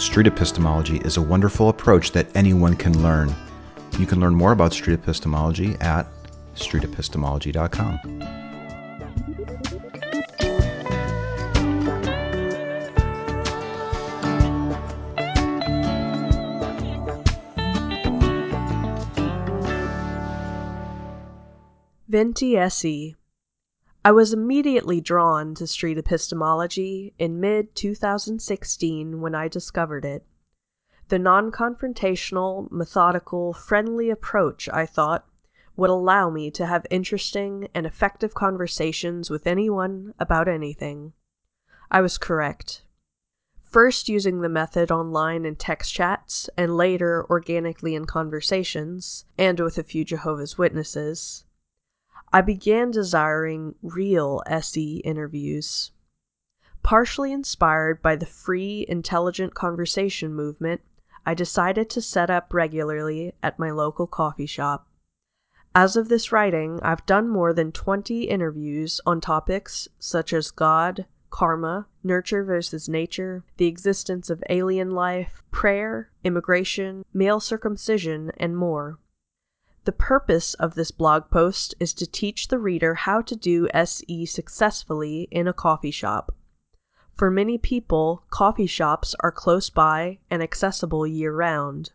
street epistemology is a wonderful approach that anyone can learn. You can learn more about street epistemology at streetepistemology.com. Venti SE. I was immediately drawn to street epistemology in mid 2016 when I discovered it. The non confrontational, methodical, friendly approach, I thought, would allow me to have interesting and effective conversations with anyone about anything. I was correct. First using the method online in text chats, and later organically in conversations, and with a few Jehovah's Witnesses. I began desiring real SE interviews. Partially inspired by the free, intelligent conversation movement, I decided to set up regularly at my local coffee shop. As of this writing, I've done more than 20 interviews on topics such as God, karma, nurture versus nature, the existence of alien life, prayer, immigration, male circumcision, and more. The purpose of this blog post is to teach the reader how to do SE successfully in a coffee shop. For many people, coffee shops are close by and accessible year round.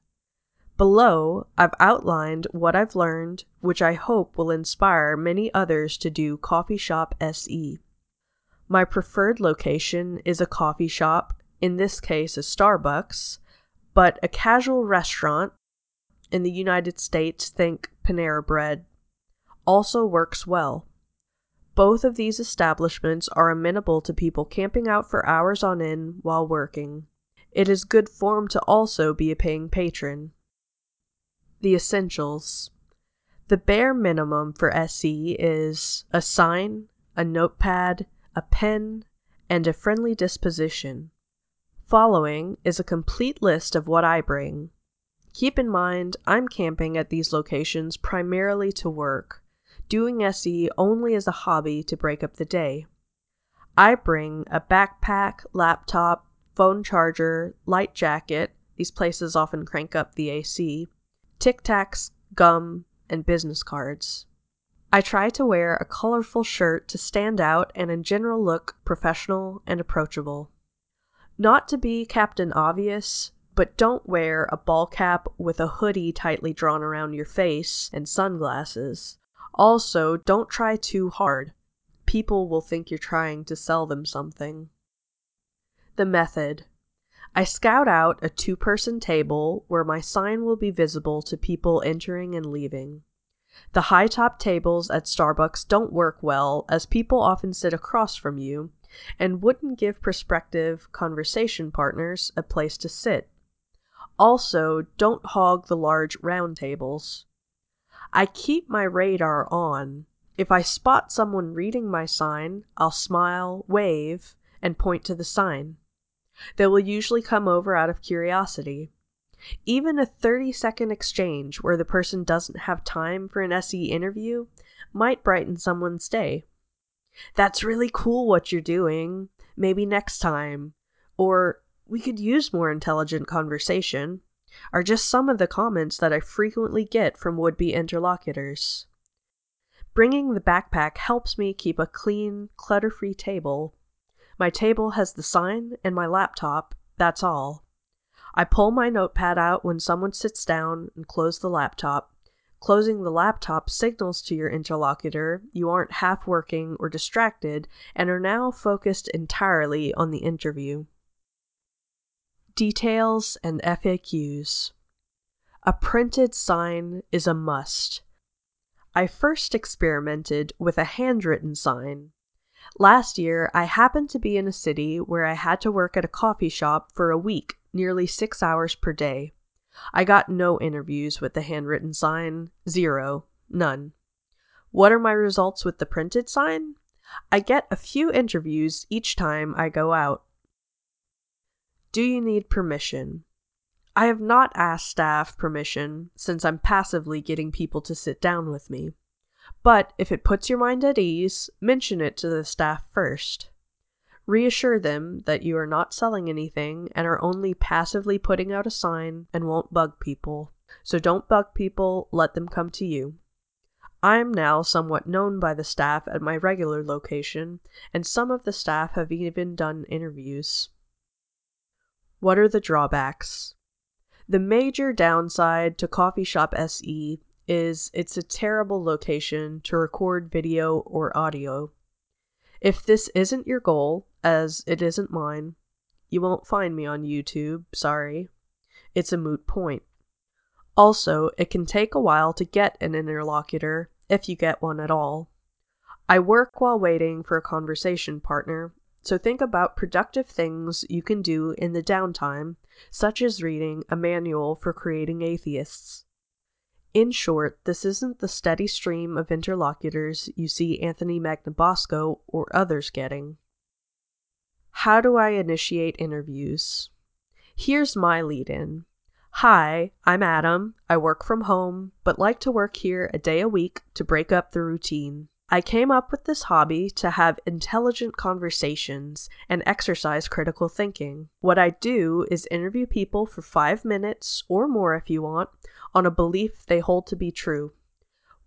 Below, I've outlined what I've learned, which I hope will inspire many others to do Coffee Shop SE. My preferred location is a coffee shop, in this case a Starbucks, but a casual restaurant in the United States, think Panera Bread, also works well. Both of these establishments are amenable to people camping out for hours on end while working. It is good form to also be a paying patron. The essentials. The bare minimum for SE is a sign, a notepad, a pen, and a friendly disposition. Following is a complete list of what I bring Keep in mind, I'm camping at these locations primarily to work, doing SE only as a hobby to break up the day. I bring a backpack, laptop, phone charger, light jacket, these places often crank up the AC, Tic Tacs, gum, and business cards. I try to wear a colorful shirt to stand out and in general look professional and approachable. Not to be Captain Obvious, but don't wear a ball cap with a hoodie tightly drawn around your face and sunglasses. Also, don't try too hard. People will think you're trying to sell them something. The method I scout out a two person table where my sign will be visible to people entering and leaving. The high top tables at Starbucks don't work well, as people often sit across from you and wouldn't give prospective conversation partners a place to sit. Also, don't hog the large round tables. I keep my radar on. If I spot someone reading my sign, I'll smile, wave, and point to the sign. They will usually come over out of curiosity. Even a 30 second exchange where the person doesn't have time for an SE interview might brighten someone's day. That's really cool what you're doing. Maybe next time. Or we could use more intelligent conversation, are just some of the comments that I frequently get from would be interlocutors. Bringing the backpack helps me keep a clean, clutter free table. My table has the sign and my laptop, that's all. I pull my notepad out when someone sits down and close the laptop. Closing the laptop signals to your interlocutor you aren't half working or distracted and are now focused entirely on the interview. Details and FAQs. A printed sign is a must. I first experimented with a handwritten sign. Last year, I happened to be in a city where I had to work at a coffee shop for a week, nearly six hours per day. I got no interviews with the handwritten sign, zero, none. What are my results with the printed sign? I get a few interviews each time I go out. Do you need permission? I have not asked staff permission since I'm passively getting people to sit down with me. But if it puts your mind at ease, mention it to the staff first. Reassure them that you are not selling anything and are only passively putting out a sign and won't bug people. So don't bug people, let them come to you. I am now somewhat known by the staff at my regular location, and some of the staff have even done interviews. What are the drawbacks? The major downside to Coffee Shop SE is it's a terrible location to record video or audio. If this isn't your goal, as it isn't mine, you won't find me on YouTube, sorry. It's a moot point. Also, it can take a while to get an interlocutor, if you get one at all. I work while waiting for a conversation partner, so think about productive things you can do in the downtime, such as reading a manual for creating atheists. In short, this isn't the steady stream of interlocutors you see Anthony Magnabosco or others getting. How do I initiate interviews? Here's my lead in. Hi, I'm Adam. I work from home, but like to work here a day a week to break up the routine. I came up with this hobby to have intelligent conversations and exercise critical thinking. What I do is interview people for five minutes, or more if you want, on a belief they hold to be true.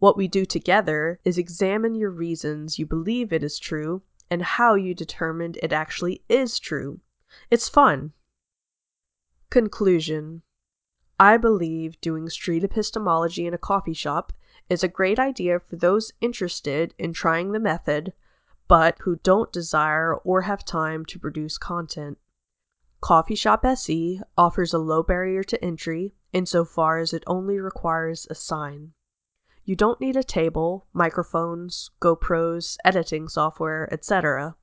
What we do together is examine your reasons you believe it is true and how you determined it actually is true. It's fun. Conclusion I believe doing street epistemology in a coffee shop is a great idea for those interested in trying the method, but who don't desire or have time to produce content. Coffee Shop SE offers a low barrier to entry insofar as it only requires a sign. You don't need a table, microphones, GoPros, editing software, etc.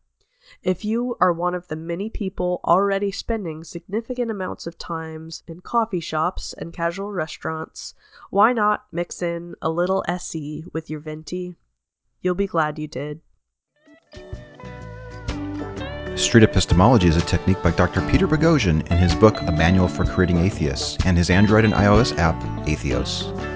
If you are one of the many people already spending significant amounts of times in coffee shops and casual restaurants, why not mix in a little SE with your venti? You'll be glad you did. Street epistemology is a technique by Dr. Peter Boghossian in his book A Manual for Creating Atheists and his Android and iOS app, Atheos.